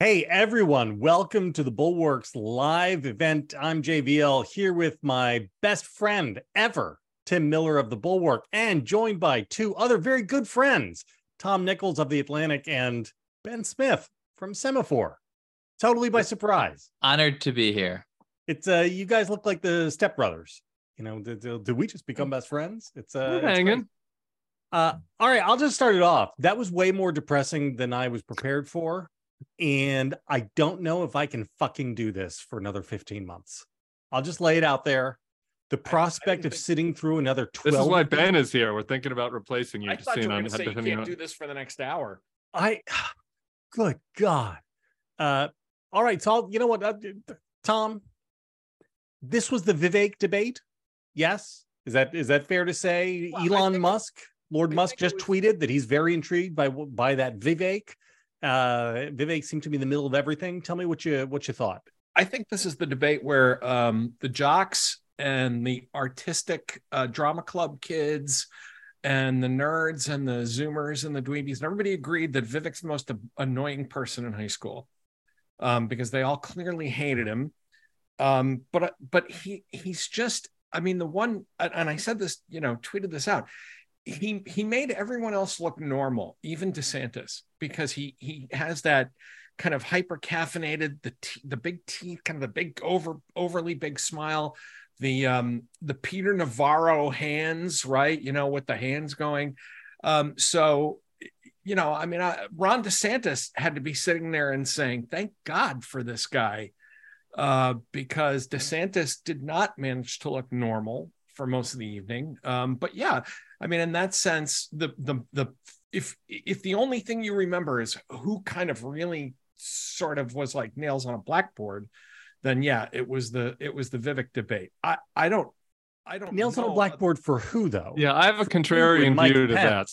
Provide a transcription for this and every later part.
Hey everyone, welcome to the Bulwarks live event. I'm JVL here with my best friend ever, Tim Miller of the Bulwark, and joined by two other very good friends, Tom Nichols of the Atlantic and Ben Smith from Semafor. Totally by surprise. Honored to be here. It's uh you guys look like the stepbrothers. You know, did, did we just become best friends? It's uh We're hanging. great. Uh, all right, I'll just start it off. That was way more depressing than I was prepared for. And I don't know if I can fucking do this for another 15 months. I'll just lay it out there. The prospect of think- sitting through another 12 This is why Ben is here. We're thinking about replacing you. I just thought you were on- going to say you can't on- do this for the next hour. I good God. Uh all right, so I'll, you know what, uh, Tom, this was the Vivek debate. Yes. Is that is that fair to say? Well, Elon Musk, Lord I Musk just was- tweeted that he's very intrigued by by that Vivek. Uh Vivek seemed to be in the middle of everything. Tell me what you what you thought. I think this is the debate where um, the jocks and the artistic uh, drama club kids and the nerds and the zoomers and the dweebies and everybody agreed that Vivek's the most annoying person in high school um, because they all clearly hated him. Um, but but he he's just I mean the one and I said this you know tweeted this out. He he made everyone else look normal, even DeSantis, because he he has that kind of hyper caffeinated the te- the big teeth, kind of the big over overly big smile, the um the Peter Navarro hands, right? You know, with the hands going. Um, so you know, I mean, I, Ron DeSantis had to be sitting there and saying, "Thank God for this guy," uh, because DeSantis did not manage to look normal for most of the evening. Um, but yeah, I mean, in that sense, the the the if if the only thing you remember is who kind of really sort of was like nails on a blackboard, then yeah, it was the it was the Vivek debate. I I don't I don't Nails on a blackboard for who though? Yeah, I have a contrarian view to that.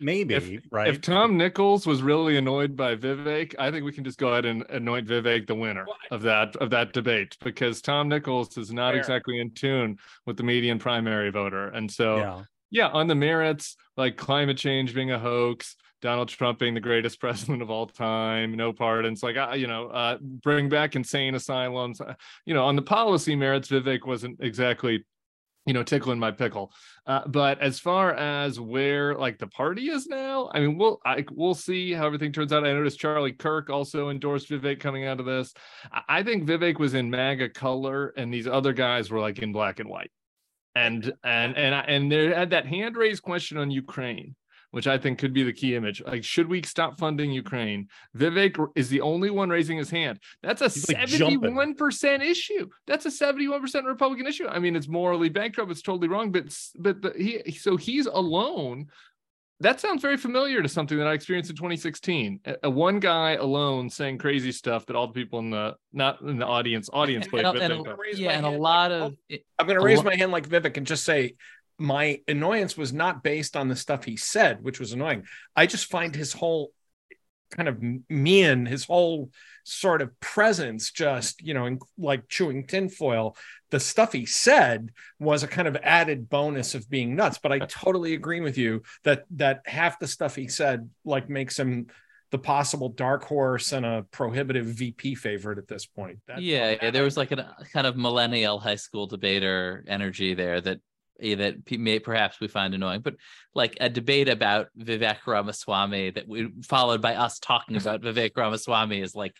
Maybe, If- right? If Tom Nichols was really annoyed by Vivek, I think we can just go ahead and anoint Vivek the winner Well, of that of that debate because Tom Nichols is not Fair. exactly in tune with the median primary voter. And so yeah. Yeah, on the merits, like climate change being a hoax, Donald Trump being the greatest president of all time, no pardons, like you know, uh, bring back insane asylums. Uh, you know, on the policy merits, Vivek wasn't exactly, you know, tickling my pickle. Uh, but as far as where like the party is now, I mean, we'll I, we'll see how everything turns out. I noticed Charlie Kirk also endorsed Vivek coming out of this. I, I think Vivek was in MAGA color, and these other guys were like in black and white and and and I- and there had that hand raised question on Ukraine, which I think could be the key image. Like, should we stop funding Ukraine? Vivek is the only one raising his hand. That's a He's, like, seventy-one percent issue. That's a seventy-one percent Republican issue. I mean, it's morally bankrupt. It's totally wrong, but but the, he so he's alone. That sounds very familiar to something that I experienced in 2016. A, a one guy alone saying crazy stuff that all the people in the not in the audience audience And- played and- with. and- think yeah, and a lot like, of oh, it, I'm going to raise lo- my hand like Vivek and just say my annoyance was not based on the stuff he said, which was annoying. I just find his whole kind of mean, his whole sort of presence, just you know, in, like chewing tinfoil. The stuff he said was a kind of added bonus of being nuts. But I totally agree with you that that half the stuff he said like makes him the possible dark horse and a prohibitive VP favorite at this point. That- yeah, that yeah, there was like a kind of millennial high school debater energy there that Eh, that may perhaps we find annoying, but like a debate about Vivek Ramaswamy that we followed by us talking about Vivek Ramaswamy is like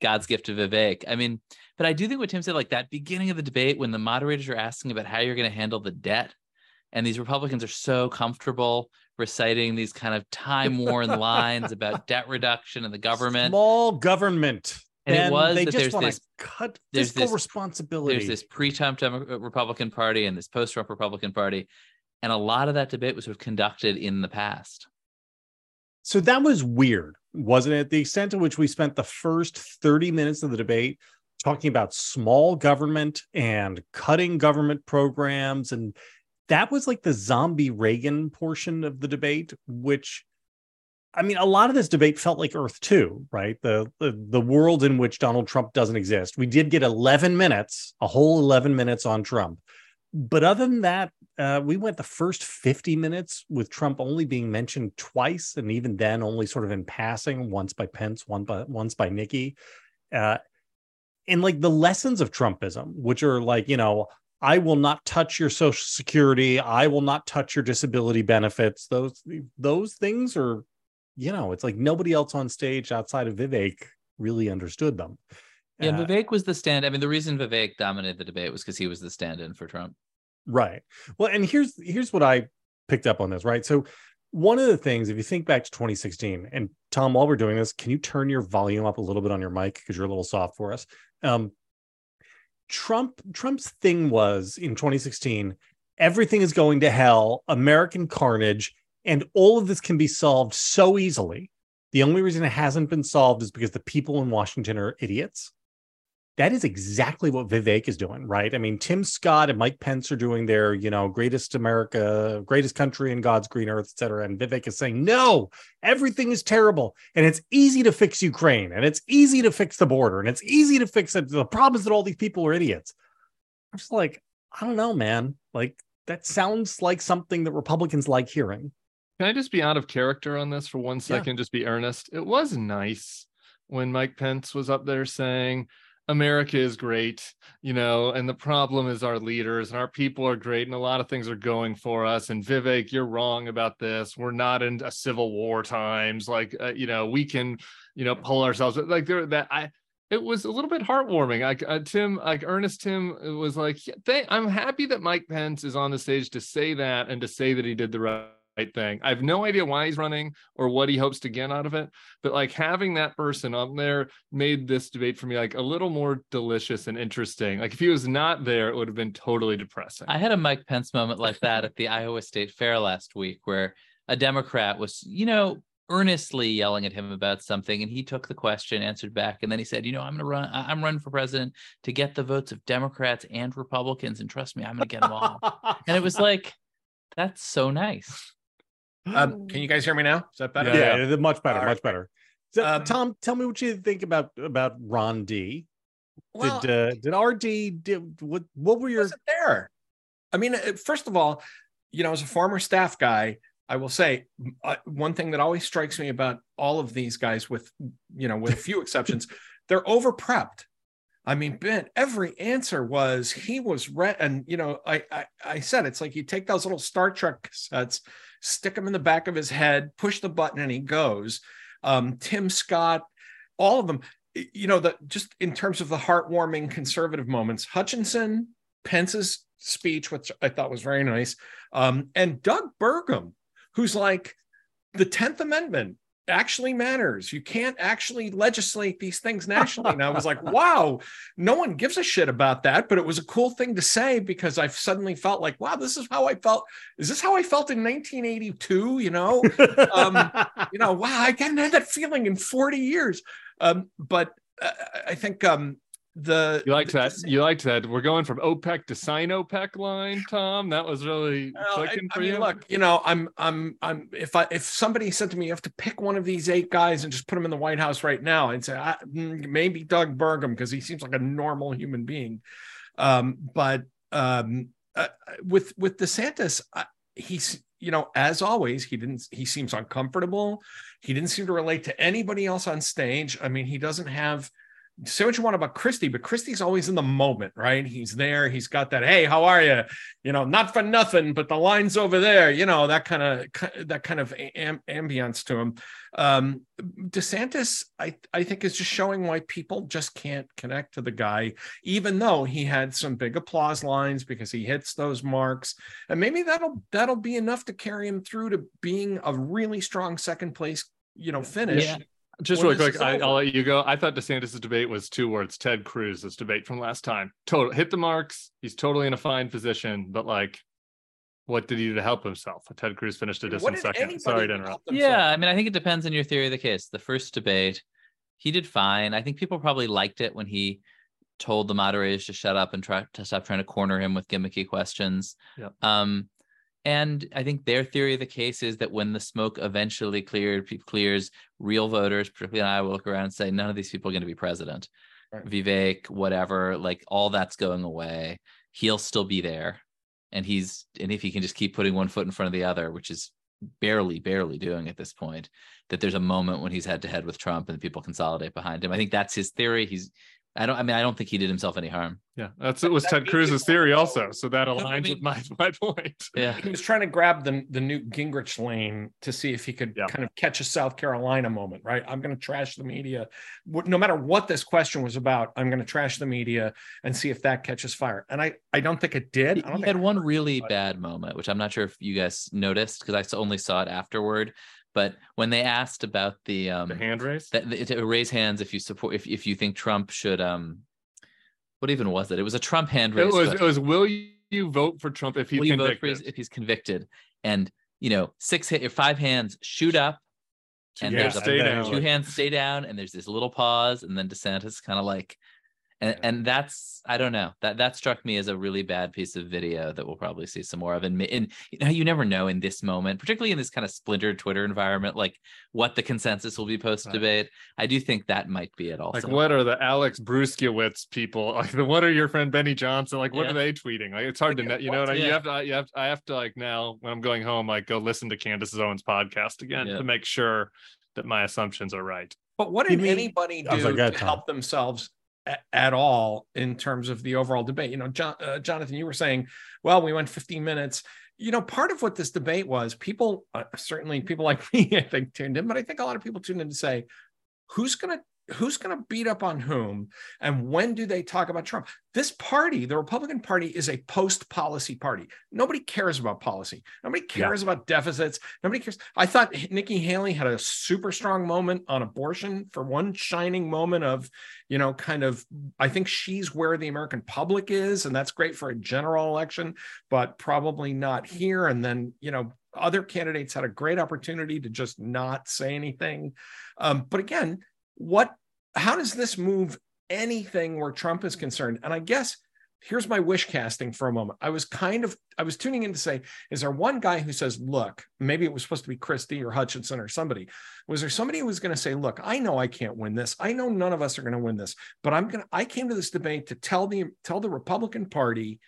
God's gift to Vivek. I mean, but I do think what Tim said, like that beginning of the debate when the moderators are asking about how you're going to handle the debt, and these Republicans are so comfortable reciting these kind of time-worn lines about debt reduction and the government. Small government. And it was they that just there's want this- to cut fiscal this- responsibility. there's this pre-Trump Demo- uh, Republican Party and this post-Trump Republican Party, and a lot of that debate was sort of conducted in the past. So that was weird, wasn't it? The extent to which we spent the first 30 minutes of the debate talking about small government and cutting government programs. And that was like the zombie Reagan portion of the debate, which I mean, a lot of this debate felt like Earth 2, right? The, the the world in which Donald Trump doesn't exist. We did get 11 minutes, a whole 11 minutes on Trump. but other than that, uh, we went the first 50 minutes with Trump only being mentioned twice, and even then only sort of in passing, once by Pence, one by once by Nikki. Uh, and like the lessons of Trumpism, which are like, you know, I will not touch your social security, I will not touch your disability benefits. Those those things are, you know, it's like nobody else on stage outside of Vivek really understood them. Yeah, Uh, Vivek was the stand. I mean, the reason Vivek dominated the debate was because he was the stand-in for Trump. Right. Well, and here's here's what I picked up on this, right? So one of the things, if you think back to 2016, and Tom, while we're doing this, can you turn your volume up a little bit on your mic because you're a little soft for us? Um, Trump Trump's thing was in 2016, everything is going to hell, American carnage, and all of this can be solved so easily. The only reason it hasn't been solved is because the people in Washington are idiots that is exactly what Vivek is doing, right? I mean, Tim Scott and Mike Pence are doing their, you know, greatest America, greatest country in God's green earth, et cetera. And Vivek is saying, no, everything is terrible. And it's easy to fix Ukraine and it's easy to fix the border and it's easy to fix it. The problem is that all these people are idiots. I'm just like, I don't know, man. Like, that sounds like something that Republicans like hearing. Can I just be out of character on this for one second? Just be earnest. It was nice when Mike Pence was up there saying, America is great, you know, and the problem is our leaders and our people are great, and a lot of things are going for us. And Vivek, you're wrong about this. We're not in a civil war times. Like, uh, you know, we can, you know, pull ourselves like there. That I, it was a little bit heartwarming. Like uh, Tim, like Ernest Tim was like, yeah, thank, I'm happy that Mike Pence is on the stage to say that and to say that he did the right right thing. I have no idea why he's running or what he hopes to get out of it, but like having that person up there made this debate for me like a little more delicious and interesting. Like if he was not there, it would have been totally depressing. I had a Mike Pence moment like that at the Iowa State Fair last week, where a Democrat was, you know, earnestly yelling at him about something, and he took the question, answered back, and then he said, "You know, I'm going to run. I'm running for president to get the votes of Democrats and Republicans, and trust me, I'm going to get them all." and it was like, that's so nice. Um, can you guys hear me now? Is that better? Yeah, yeah. much better, All much right. better. So, Um, Tom, tell me what you think about about Ron D. Well, did uh, did RD did what what were your wasn't there. I mean, uh, first of all, you know, as a former staff guy, I will say uh, one thing that always strikes me about all of these guys, with you know, with a few exceptions, they're over prepped. I mean, Ben, every answer was he was read, and you know, I, I I said it's like you take those little Star Trek cassettes, stick them in the back of his head, push the button, and he goes. Um, Tim Scott, all of them. You know, that just in terms of the heartwarming conservative moments, Hutchinson, Pence's speech, which I thought was very nice, um, and Doug Burgum, who's like, the 10th Amendment actually matters. You can't actually legislate these things nationally. And I was like, wow, no one gives a shit about that. But it was a cool thing to say because I've suddenly felt like, wow, this is how I felt. Is this how I felt in 1982? You know, um, you know, wow, I hadn't had that feeling in 40 years. Um, but uh, I think um, the you liked the- that. You liked that. We're going from OPEC to sign OPEC line, Tom. That was really Well, I, clicking I for mean, you. look, you know, I'm, I'm, I'm. If I, if somebody said to me, you have to pick one of these eight guys and just put them in the White House right now, I'd say I, mm, maybe Doug Burgum because he seems like a normal human being. Um, but um, uh, with with DeSantis, uh, he's, you know, as always, he didn't. He seems uncomfortable. He didn't seem to relate to anybody else on stage. I mean, he doesn't have say what you want about Christie, but Christie's always in the moment, right? He's there. He's got that. Hey, how are you? You know, not for nothing, but the line's over there. You know that kind of that kind of am, ambiance to him. Um, DeSantis, I I think, is just showing why people just can't connect to the guy, even though he had some big applause lines because he hits those marks, and maybe that'll that'll be enough to carry him through to being a really strong second place. You know, finish. Yeah. Just really quick, I, I'll let you go. I thought DeSantis' debate was two words: Ted Cruz's debate from last time. Total hit the marks. He's totally in a fine position, but like, what did he do to help himself? Ted Cruz finished a What distant second. Sorry to interrupt. Yeah, I mean, I think it depends on your theory of the case. The first debate, he did fine. I think people probably liked it when he told the moderators to shut up and try to stop trying to corner him with gimmicky questions. Yep. Um, and I think their theory of the case is that when the smoke eventually cleared, clears, real voters, particularly in Iowa, look around and say, none of these people are going to be president. Right. Vivek, whatever, like all that's going away. He'll still be there. and he's and if he can just keep putting one foot in front of the other, which is barely barely doing at this point, that there's a moment when he's head to head with Trump and people consolidate behind him. I think that's his theory. He's I don't. I mean, I don't think he did himself any harm. Yeah, that's it. Was Ted Cruz's theory also? So that aligns I mean, with my my point. Yeah, he was trying to grab the the Newt Gingrich lane to see if he could yeah. kind of catch a South Carolina moment. Right, I'm going to trash the media, no matter what this question was about. I'm going to trash the media and see if that catches fire. And I I don't think it did. He, he had one really bad moment, which I'm not sure if you guys noticed because I only saw it afterward. But when they asked about the um the hand raise, that, to raise hands if you support if if you think Trump should um, what even was it? It was a Trump hand raise. It was. It was. Will you vote for Trump if he's convicted? His, if he's convicted, and you know, six hit, your five hands shoot up, and yeah, there's a two hands stay down, and there's this little pause, and then DeSantis kind of like and yeah. and that's I don't know that that struck me as a really bad piece of video that we'll probably see some more of. And, and you know you never know in this moment, particularly in this kind of splintered Twitter environment, like what the consensus will be post debate. Right. I do think that might be it. Also, like what are the Alex Bruesewitz people? Like what are your friend Benny Johnson? Like what yeah. are they tweeting? Like it's hard to know. You know what I mean? You have to you have I have to like now when I'm going home, like go listen to Candace Owens podcast again to make sure that my assumptions are right. But what did anybody do like, to help themselves at all in terms of the overall debate. You know, John, uh, Jonathan, you were saying, well, we went 15 minutes. You know, part of what this debate was, people, uh, certainly people like me, I think, tuned in, but I think a lot of people tuned in to say, who's going to who's going to beat up on whom and when do they talk about Trump? This party, the Republican Party, is a post policy party. Nobody cares about policy. Nobody cares yeah. about deficits. Nobody cares. I thought Nikki Haley had a super strong moment on abortion for one shining moment of, you know, kind of, I think she's where the American public is. And that's great for a general election, but probably not here. And then, you know, other candidates had a great opportunity to just not say anything. Um, but again, what how does this move anything where Trump is concerned? And I guess here's my wish casting for a moment. I was kind of I was tuning in to say, is there one guy who says, look, maybe it was supposed to be Christie or Hutchinson or somebody. Was there somebody who was going to say, look, I know I can't win this. I know none of us are going to win this, but I'm gonna I came to this debate to tell the tell the Republican Party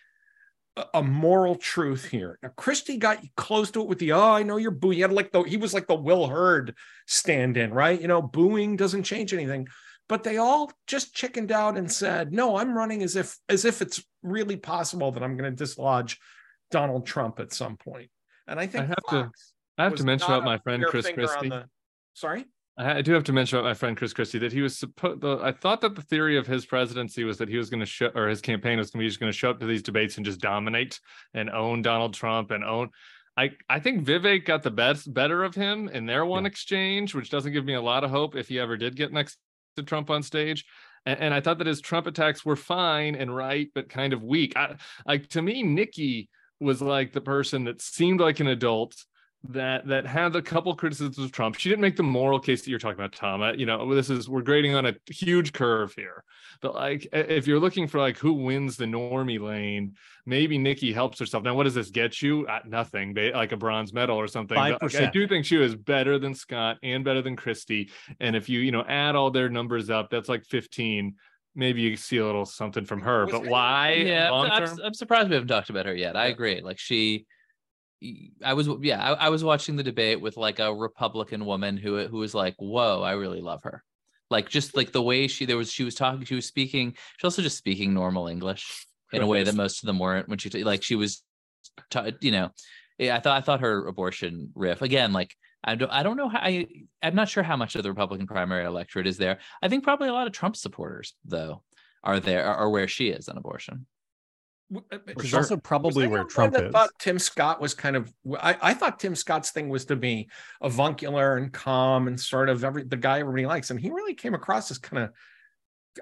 a moral truth here. Now, Christie got close to it with the, oh, I know you're booing. He had like the, he was like the Will Hurd stand in, right? You know, booing doesn't change anything but they all just chickened out and said, "No, I'm running as if as if it's really possible that I'm going to dislodge Donald Trump at some point." And I think I have Fox to I have to mention about my friend Chris Christie. The, sorry. I do have to mention about my friend Chris Christie that he was supposed. I thought that the theory of his presidency was that he was going to show, or his campaign was going to be just going to show up to these debates and just dominate and own Donald Trump and own. I I think Vivek got the best better of him in their one yeah. exchange, which doesn't give me a lot of hope if he ever did get next to Trump on stage. And, and I thought that his Trump attacks were fine and right, but kind of weak. I, like to me, Nikki was like the person that seemed like an adult that that had a couple criticisms of Trump. She didn't make the moral case that you're talking about, Tom. You know, this is we're grading on a huge curve here. But like, if you're looking for like who wins the normie lane, maybe Nikki helps herself. Now, what does this get you? At nothing, like a bronze medal or something. But, like, I do think she was better than Scott and better than Christie. And if you you know add all their numbers up, that's like 15 maybe you see a little something from her. But why? Yeah, I'm, I'm, surprised we haven't talked about her yet. I agree. Like she I was yeah, I, I, was watching the debate with like a Republican woman who who was like, "Whoa, I really love her." Like just like the way she there was she was talking, she was speaking, she also just speaking normal English in a way that most of them weren't when she like she was you know, eh, I thought I thought her abortion riff again like I don't I don't know how I I'm not sure how much of the Republican primary electorate is there. I think probably a lot of Trump supporters though are there are where she is on abortion. Which is also probably where Trump is. Thought Tim Scott was kind of. I, I thought Tim Scott's thing was to be avuncular and calm and sort of every the guy everybody likes, and he really came across as kind of.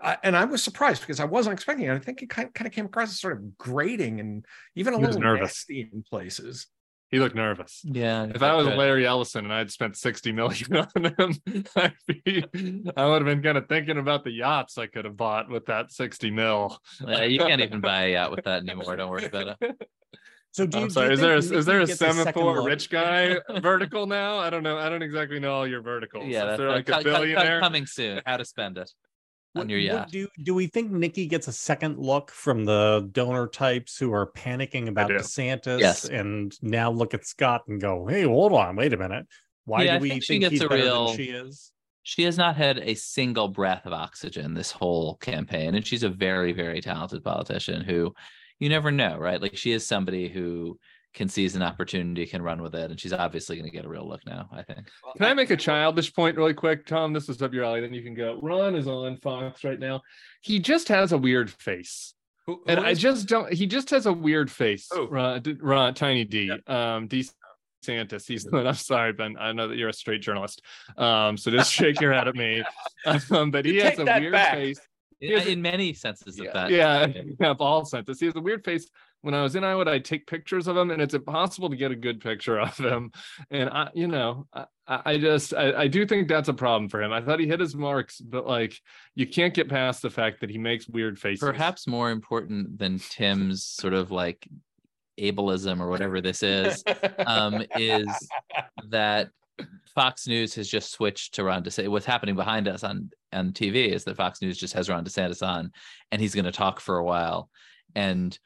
I, and I was surprised because I wasn't expecting it. I think it kind of, kind of came across as sort of grating and even a he little nervous in places. He looked nervous. Yeah. If I was good. Larry Ellison and I'd spent 60 million on him, I'd be, I would have been kind of thinking about the yachts I could have bought with that 60 mil. Yeah, you can't even buy a yacht with that anymore. Don't worry about it. So do you, I'm sorry, do is there a, is there a Semafor rich guy vertical now? I don't know. I don't exactly know all your verticals. Yeah, is there like a billionaire coming soon. How to spend it. On your What- what do do we think Nikki gets a second look from the donor types who are panicking about. DeSantis Yes. and now look at Scott and go, "Hey, hold on, wait a minute. Why Yeah, do we think think, she gets he's a better real- than she is?" She has not had a single breath of oxygen this whole campaign, and she's a very, very talented politician who you never know, right? Like she is somebody who can seize an opportunity, can run with it, and she's obviously going to get a real look now. I think. Can I make a childish point really quick, Tom? This is up your alley. Then you can go. Ron is on Fox right now. He just has a weird face, Who- and who I just don't. He just has a weird face. Who? Ron, Ron, Tiny D, um, D. Santis. He's. I'm sorry, Ben. I know that you're a straight journalist. Um, so just shake your head at me. Um, but he You has a weird back. face. In, Here's a- in many senses of that. Yeah, yeah, all senses. He has a weird face. When I was in Iowa, I take pictures of him, and it's impossible to get a good picture of him. And I, you know, I, I I just I, I do think that's a problem for him. I thought he hit his marks, but like you can't get past the fact that he makes weird faces. Perhaps more important than Tim's sort of like ableism or whatever this is, um, is that Fox News has just switched to Ron DeSantis. What's happening behind us on on TV is that Fox News just has Ron DeSantis on, and he's going to talk for a while. And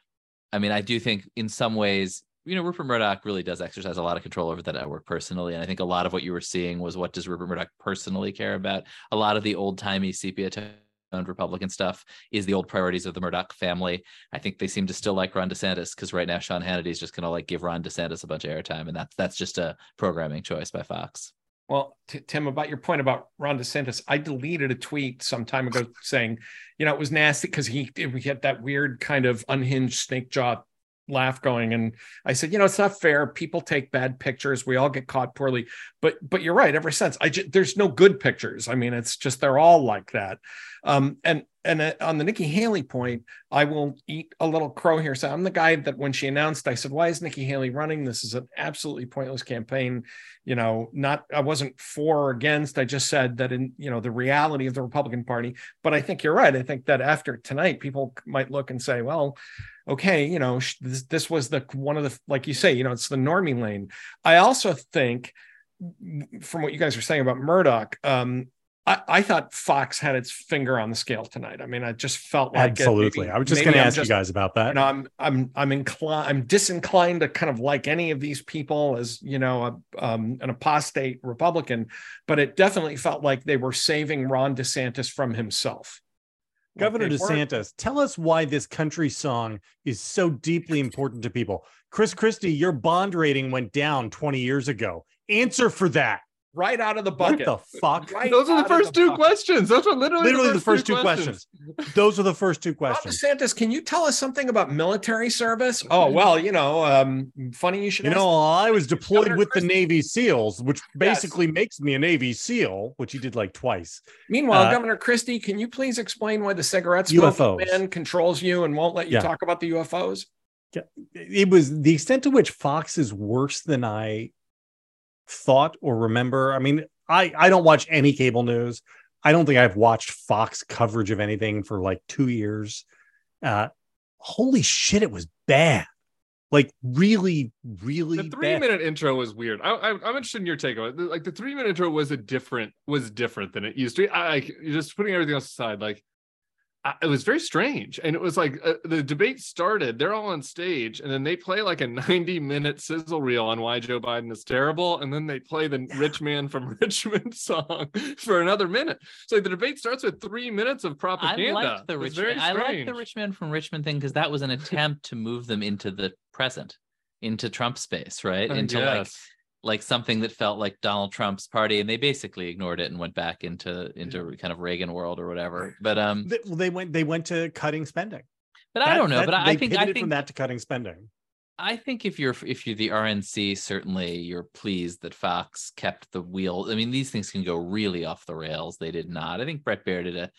I mean, I do think in some ways, you know, Rupert Murdoch really does exercise a lot of control over the network personally. And I think a lot of what you were seeing was what does Rupert Murdoch personally care about? A lot of the old timey sepia toned Republican stuff is the old priorities of the Murdoch family. I think they seem to still like Ron DeSantis because right now Sean Hannity is just going to like give Ron DeSantis a bunch of airtime, and that's that's just a programming choice by Fox. Well, t- Tim, about your point about Ron DeSantis, I deleted a tweet some time ago saying, you know, it was nasty because he we had that weird kind of unhinged snake jaw laugh going, and I said, you know, it's not fair. People take bad pictures. We all get caught poorly. But but you're right. Ever since I there's no good pictures. I mean, it's just they're all like that. Um, and and uh, on the Nikki Haley point, I will eat a little crow here. So I'm the guy that when she announced, I said, why is Nikki Haley running? This is an absolutely pointless campaign you know not i wasn't for or against i just said that in you know the reality of the republican party but i think you're right i think that after tonight people might look and say well okay you know this, this was the one of the like you say you know it's the normie lane i also think from what you guys were saying about murdoch um I, I thought Fox had its finger on the scale tonight. I mean, I just felt like. Absolutely. Maybe- I was just going to ask just- you guys about that. you know, I'm I'm I'm inclined I'm disinclined to kind of like any of these people as you know a, um, an apostate Republican, but it definitely felt like they were saving Ron DeSantis from himself. Governor DeSantis, tell us why this country song is so deeply important to people. Chris Christie, your bond rating went down 20 years ago. Answer for that. Right out of the What bucket. the fuck? Right Those are the of first two bucket. questions. Those are literally, Literally the first two questions. Those are the first two Ron questions. DeSantis, can you tell us something about military service? Oh well, you know, um, funny you should. You ask know, I was deployed Governor with the Navy SEAls, which basically makes me a Navy SEAL, which he did like twice. Meanwhile, Uh, Governor Christie, can you please explain why the cigarette smoking man controls you and won't let you Yeah. talk about the UFOs? It was the extent to which Fox is worse than I thought or remember. I mean, I I don't watch any cable news. I don't think I've watched Fox coverage of anything for like two years. Uh, holy shit, it was bad. Like really, really The three bad. minute intro was weird. I, I, I'm interested in your take on it. Like the three minute intro was a different was different than it used to. be. I, I just putting everything else aside, like I, it was very strange. And it was like uh, the debate started. They're all on stage, and then they play like a 90 minute sizzle reel on why Joe Biden is terrible, and then they play the "Rich Man from Richmond" song for another minute. So the debate starts with three minutes of I propaganda. liked the rich. Man, I liked the rich man from Richmond thing because that was an attempt to move them into the present, into Trump space, right? I into like guess. Like something that felt like Donald Trump's party, and they basically ignored it and went back into into kind of Reagan world or whatever. But um, They, well, they went they went to cutting spending. but I don't know. that- But I think I think from that to cutting spending. I think if you're if you're the RNC, certainly you're pleased that Fox kept the wheel. I mean, these things can go really off the rails. They did not. I think Bret Baier did a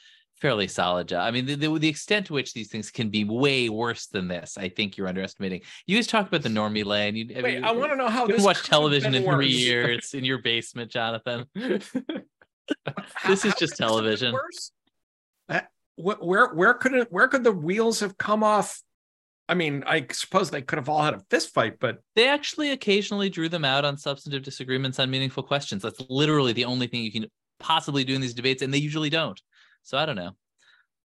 fairly solid job. I mean, the, the, the extent to which these things can be way worse than this, I think you're underestimating. You guys talk about the normie lane. You, Wait, I want to know how You this haven't watched could have television in three years in your basement, Jonathan. This is just could this have been television. worse? Uh, where where could it where could the wheels have come off? I mean, I suppose they could have all had a fist fight, but They actually occasionally drew them out on substantive disagreements on meaningful questions. That's literally the only thing you can possibly do in these debates, and they usually don't. So I don't know.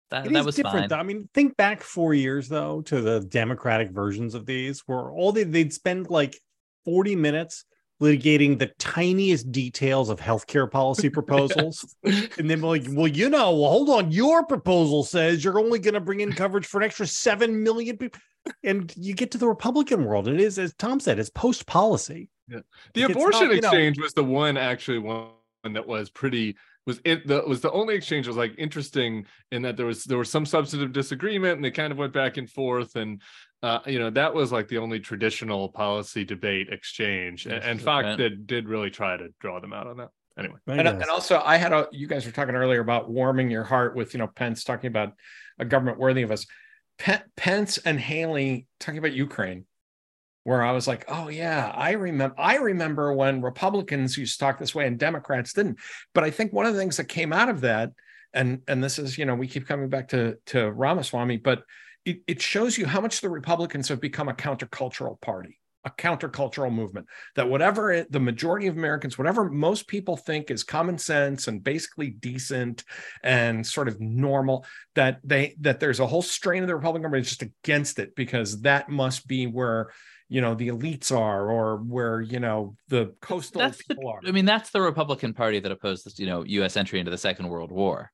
That, It that is was different. fine. Though. I mean, think back four years though to the Democratic versions of these, where all they they'd spend like forty minutes litigating the tiniest details of healthcare policy proposals, and then like, well, you know, well, hold on, your proposal says you're only going to bring in coverage for an extra seven million people, and you get to the Republican world, and it is, as Tom said, it's post policy. Yeah. The It's abortion not, you know- exchange was the one actually one that was pretty was it the was the only exchange that was like interesting in that there was there was some substantive disagreement and they kind of went back and forth and uh you know that was like the only traditional policy debate exchange. And, and Fox did did really try to draw them out on that. Anyway. And, and also i had a you guys were talking earlier about warming your heart with you know pence talking about a government worthy of us. Pe- pence and haley talking about ukraine where i was like oh yeah i remember i remember when republicans used to talk this way and democrats didn't. But i think one of the things that came out of that and and this is you know we keep coming back to to ramaswamy but it, it shows you how much the republicans have become a countercultural party a countercultural movement that whatever it, the majority of Americans, whatever most people think is common sense and basically decent and sort of normal, that they that there's a whole strain of the Republican Party just against it because that must be where you know the elites are or where you know the coastal That's the, people are. I mean, that's the Republican Party that opposed this, you know, U.S. entry into the Second World War.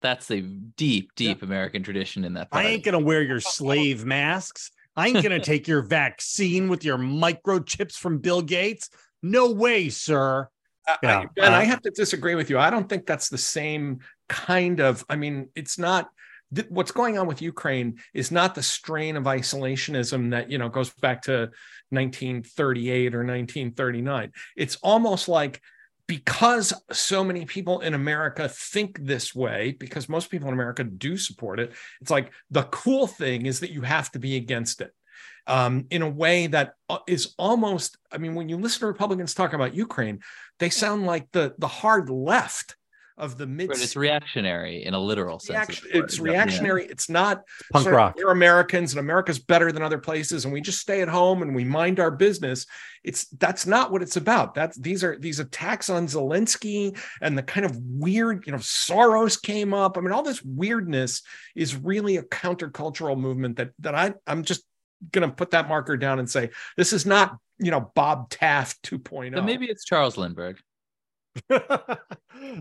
That's the deep, deep American tradition in that Party. I ain't gonna wear your oh, oh. slave masks. I ain't gonna take your vaccine with your microchips from Bill Gates. No way, sir. Yeah. I, and I have to disagree with you. I don't think that's the same kind of. I mean, it's not. Th- What's going on with Ukraine is not the strain of isolationism that you know goes back to 1938 or 1939. It's almost like because so many people in America think this way, because most people in America do support it. It's like the cool thing is that you have to be against it um, in a way that uh, almost. I mean, when you listen to Republicans talk about Ukraine, they sound like the the hard left of the mid. But it's reactionary in a literal sense. Reaction, word. it's Yeah. reactionary. It's not Punk rock. We're Americans, and America's better than other places, and we just stay at home and we mind our business. It's that's not what it's about. That's these are these attacks on Zelensky and the kind of weird, you know, Soros came up. I mean, all this weirdness is really a countercultural movement that that I I'm just gonna put that marker down and say this is not you know Bob Taft 2.0. So maybe it's Charles Lindbergh.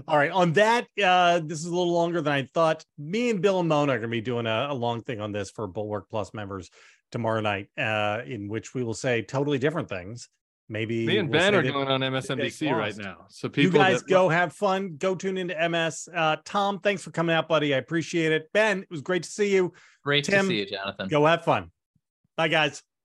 All right. On that, uh, this is a little longer than I thought. Me and Bill and Mona are going to be doing a, a long thing on this for Bulwark Plus members tomorrow night, uh, in which we will say totally different things. Maybe me and we'll Ben are going on they MSNBC right now so You people guys that- go have fun. Go tune into MS. Uh, Tom, thanks for coming out, buddy. I appreciate it. Ben, it was great to see you. Great Tim, to see you, Jonathan. Go have fun. Bye, guys.